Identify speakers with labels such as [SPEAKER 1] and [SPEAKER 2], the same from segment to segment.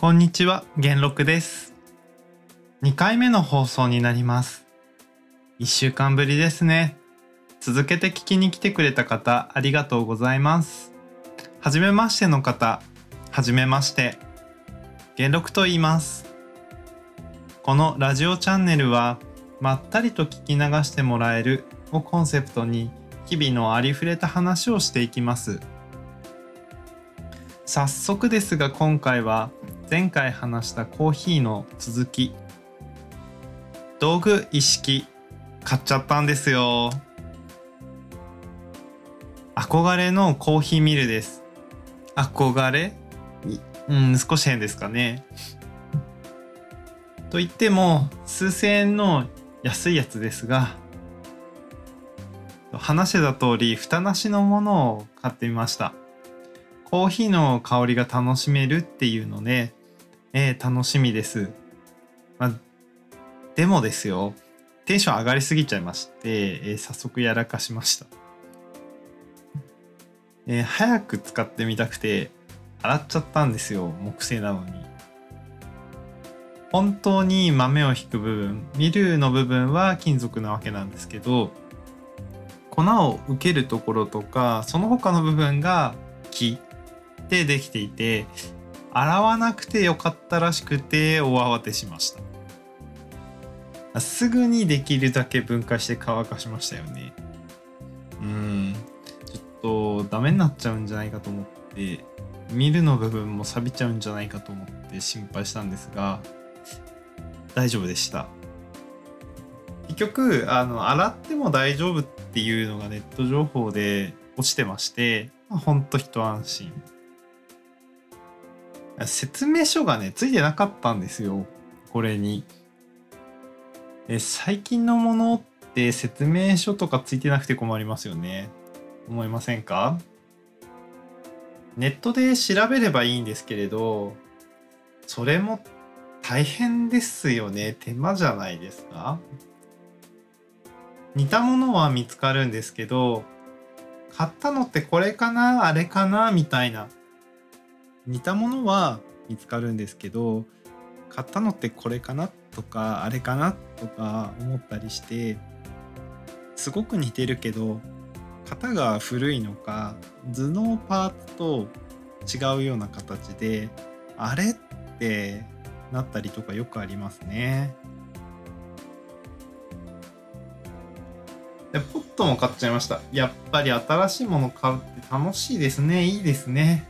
[SPEAKER 1] こんにちは、元禄です。2回目の放送になります。1週間ぶりですね。続けて聞きに来てくれた方、ありがとうございます。はじめましての方、はじめまして。元禄と言います。このラジオチャンネルは、まったりと聞き流してもらえるをコンセプトに、日々のありふれた話をしていきます。早速ですが今回は前回話したコーヒーの続き道具一式買っちゃったんですよ。憧れのコーヒーミルです。憧れ？うん少し変ですかね。と言っても数千円の安いやつですが話してた通り蓋なしのものを買ってみました。コーヒーの香りが楽しめるっていうので、えー楽しみです。まあ、でもですよ、テンション上がりすぎちゃいまして、えー早速やらかしました。えー早く使ってみたくて、洗っちゃったんですよ、木製なのに。本当に豆を引く部分、ミルの部分は金属なわけなんですけど、粉を受けるところとか、その他の部分が木でできていて洗わなくてよかったらしくて大慌てしました。すぐにできるだけ分解して乾かしましたよね。うん。ちょっとダメになっちゃうんじゃないかと思ってミルの部分も錆びちゃうんじゃないかと思って心配したんですが大丈夫でした。結局あの洗っても大丈夫っていうのがネット情報で落ちてましてほんと一安心。説明書がねついてなかったんですよ。これに。え最近のものって説明書とかついてなくて困りますよね。思いませんか？ネットで調べればいいんですけれどそれも大変ですよね。手間じゃないですか？似たものは見つかるんですけど買ったのってこれかな？あれかな？みたいな。似たものは見つかるんですけど買ったのってこれかなとかあれかなとか思ったりしてすごく似てるけど型が古いのか頭脳パーツと違うような形であれってなったりとかよくありますね。でポットも買っちゃいました。やっぱり新しいもの買うって楽しいですね。いいですね。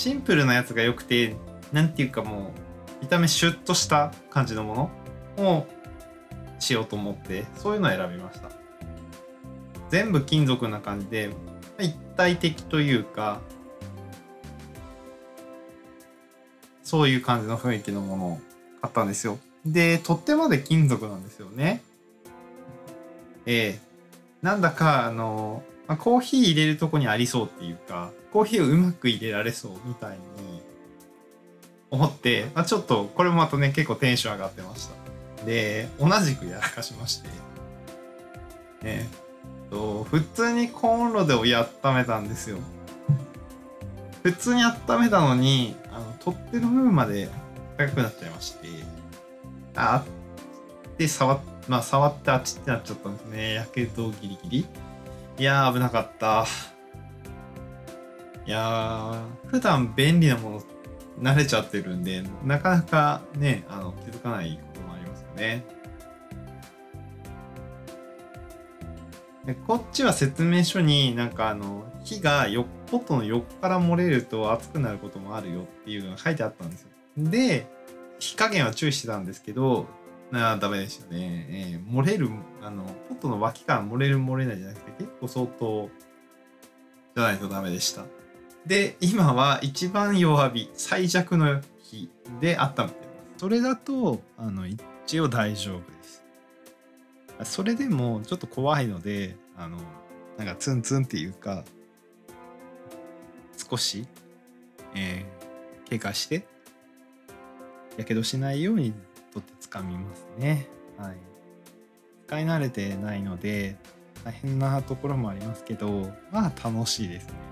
[SPEAKER 1] シンプルなやつが良くてなんていうかもう見た目シュッとした感じのものをしようと思ってそういうのを選びました。全部金属な感じで一体的というかそういう感じの雰囲気のものを買ったんですよ。で取っ手まで金属なんですよね。ええ。なんだかあの、まあ、コーヒー入れるとこにありそうっていうかコーヒーをうまく入れられそうみたいに思って、まあ、ちょっとこれもまたね結構テンション上がってました。で同じくやらかしまして。ね。と普通にコンロでお湯温めたんですよ。普通に温めたのにあの取っ手の部分まで高くなっちゃいまして。あで触ってまあ触ってあっちってなっちゃったんですね。やけどギリギリ。いやー危なかった。いやー普段便利なもの慣れちゃってるんで、なかなかね、あの気づかないこともありますよね。でこっちは説明書になんかあの火がよポットの横から漏れると熱くなることもあるよっていうのが書いてあったんですよ。で火加減は注意してたんですけどあダメでしたね、えー漏れるあのポットの脇から漏れる漏れないじゃなくて結構相当じゃないとダメでした。で今は一番弱火最弱の火で温めてます。それだとあの一応大丈夫です。それでもちょっと怖いのであのなんかツンツンっていうか少し、えー経過してやけどしないように取って掴みますね。はい。使い慣れてないので大変なところもありますけど、まあ楽しいですね。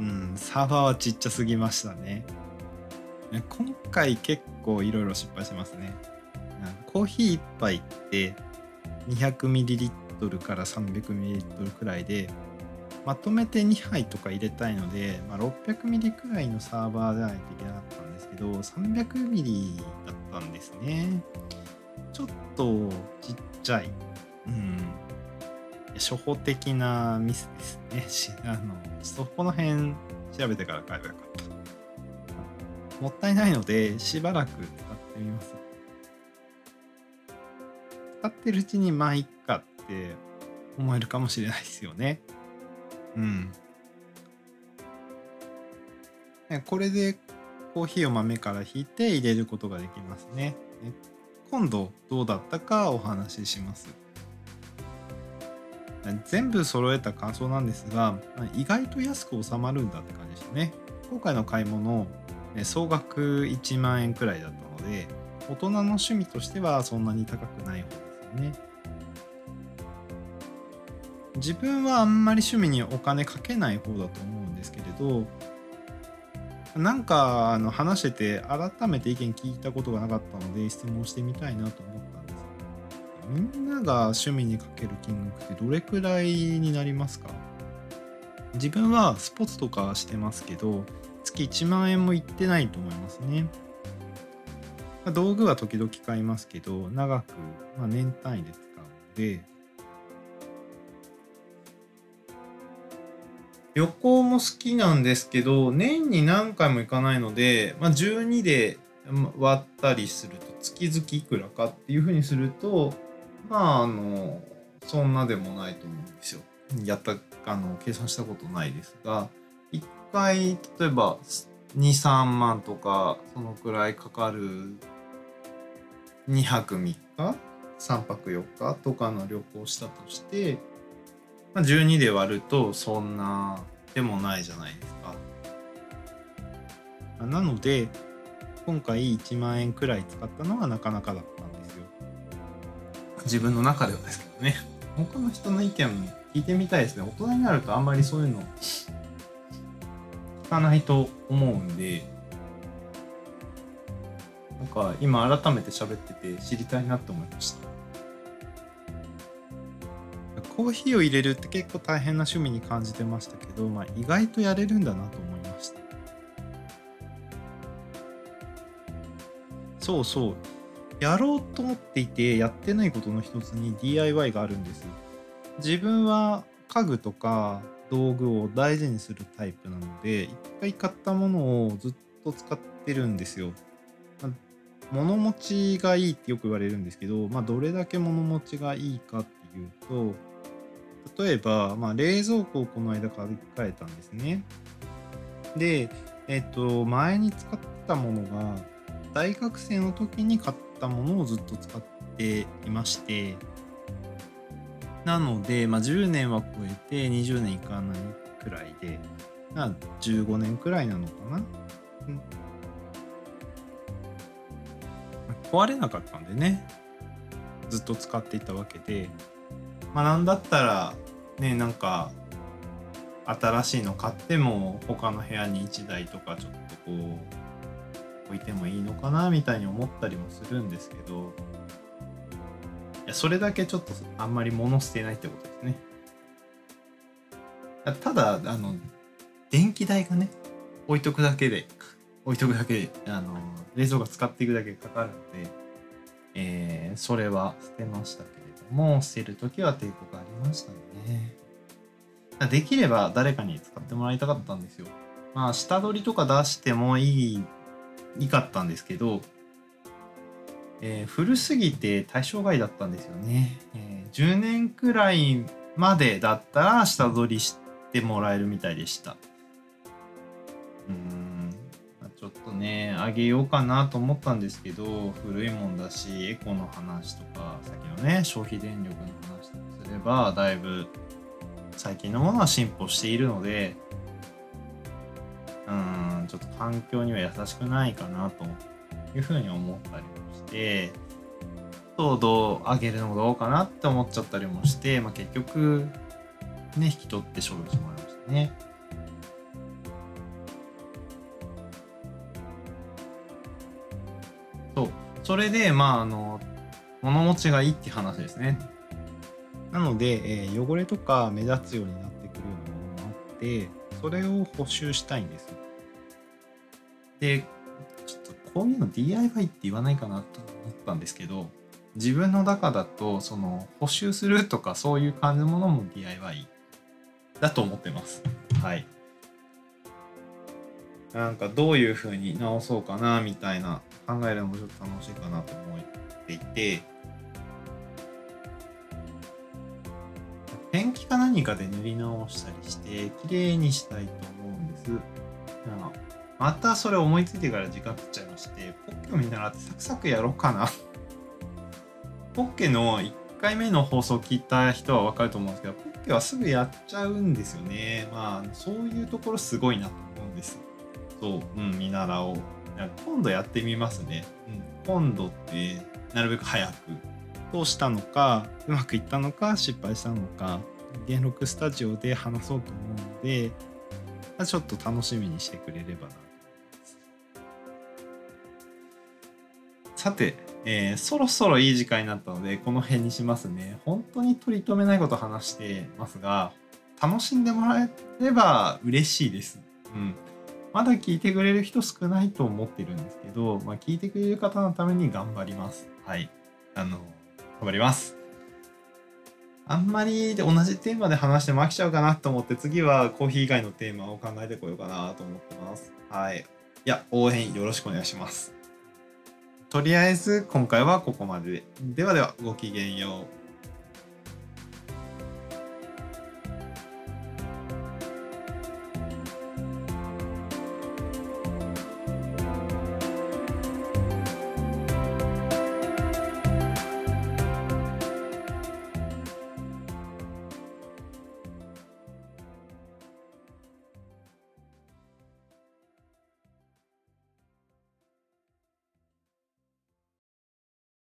[SPEAKER 1] うんサーバーはちっちゃすぎましたね今回結構いろいろ失敗しますねコーヒー1杯って 200ml から 300ml くらいでまとめて2杯とか入れたいので、まあ、600ミリくらいのサーバーじゃないといけなかったんでど300ミリだったんですね。ちょっとちっちゃい。うん。初歩的なミスですね。あのそこの辺調べてから買えばよかった。もったいないのでしばらく使ってみます。使ってるうちにまあいっかって思えるかもしれないですよね。うん。これでコーヒーを豆からひいて入れることができますね。今度どうだったかお話しします。全部揃えた感想なんですが、意外と安く収まるんだって感じでしたね。今回の買い物、総額1万円くらいだったので、大人の趣味としてはそんなに高くない方ですよね。自分はあんまり趣味にお金かけない方だと思うんですけれどなんかあの話してて改めて意見聞いたことがなかったので質問してみたいなと思ったんですみんなが趣味にかける金額ってどれくらいになりますか？自分はスポーツとかしてますけど月1万円もいってないと思いますね。道具は時々買いますけど長く、まあ、年単位で使うので旅行も好きなんですけど、年に何回も行かないので、まあ、12で割ったりすると、月々いくらかっていうふうにすると、まあ、あの、そんなでもないと思うんですよ。やった、あの、計算したことないですが、1回、例えば、2、3万とか、そのくらいかかる2泊3日 ?3 泊4日とかの旅行したとして、まあ、12で割るとそんなでもないじゃないですか。なので今回1万円くらい使ったのはなかなかだったんですよ。自分の中ではですけどね。他の人の意見も聞いてみたいですね。大人になるとあんまりそういうの聞かないと思うんで、なんか今改めて喋ってて知りたいなと思いました。コーヒーを入れるって結構大変な趣味に感じてましたけど、まあ、意外とやれるんだなと思いました。そうそう。やろうと思っていてやってないことの一つに DIY があるんです。自分は家具とか道具を大事にするタイプなので一回買ったものをずっと使ってるんですよ、物持ちがいいってよく言われるんですけど、まあ、どれだけ物持ちがいいかっていうと例えば、まあ、冷蔵庫をこの間買い替えたんですね。で、えっと、前に使ったものが、大学生の時に買ったものをずっと使っていまして、なので、まあ、10年は超えて20年いかないくらいで、まあ、15年くらいなのかな。壊れなかったんでね、ずっと使っていたわけで、まあ、なんだったらねなんか新しいの買っても他の部屋に1台とかちょっとこう置いてもいいのかなみたいに思ったりもするんですけどいやそれだけちょっとあんまり物捨てないってことですね。ただあの電気代がね置いとくだけで置いとくだけであの冷蔵庫使っていくだけかかるので、えー、それは捨てましたけど。も捨てる時は抵抗がありましたね。できれば誰かに使ってもらいたかったんですよ。まあ下取りとか出してもいい、いいかったんですけど、えー、古すぎて対象外だったんですよね。えー、10年くらいまでだったら下取りしてもらえるみたいでした。うん、ね、あげようかなと思ったんですけど、古いもんだし、エコの話とか、さっきのね、消費電力の話とすれば、だいぶ最近のものは進歩しているので、うん、ちょっと環境には優しくないかなというふうに思ったりもして、糖度上げるのもどうかなって思っちゃったりもして、まあ、結局、ね、引き取って処分してもらいましたね。そうそれで、まあ、あの、物持ちがいいって話ですね。なので、えー汚れとか目立つようになってくるようなものもあって、それを補修したいんです。で、ちょっとこういうの DIY って言わないかなと思ったんですけど、自分の中だと、その、補修するとかそういう感じのものも DIY だと思ってます。はい。なんかどういう風に直そうかなみたいな考えるのもちょっと楽しいかなと思っていて、ペンキか何かで塗り直したりして綺麗にしたいと思うんです。まあまたそれ思いついてから時間経っちゃいまして、ポッケを見習ってサクサクやろうかな。ポッケの1回目の放送を聞いた人はわかると思うんですけど、ポッケはすぐやっちゃうんですよね。まあ、そういうところすごいなと思うんです。そう、うん、見習おう。今度やってみますね。うん、今度って、なるべく早く。どうしたのか、うまくいったのか、失敗したのか、元録スタジオで話そうと思うので、まあちょっと楽しみにしてくれればな。さて、えーそろそろいい時間になったので、この辺にしますね。本当に取り留めないこと話してますが、楽しんでもらえれば嬉しいです。うん。まだ聞いてくれる人少ないと思ってるんですけど、まあ、聞いてくれる方のために頑張ります。はい。あの、頑張ります。あんまり同じテーマで話しても飽きちゃうかなと思って、次はコーヒー以外のテーマを考えてこようかなと思ってます。はい。いや、応援よろしくお願いします。とりあえず今回はここまで。ではでは、ごきげんよう。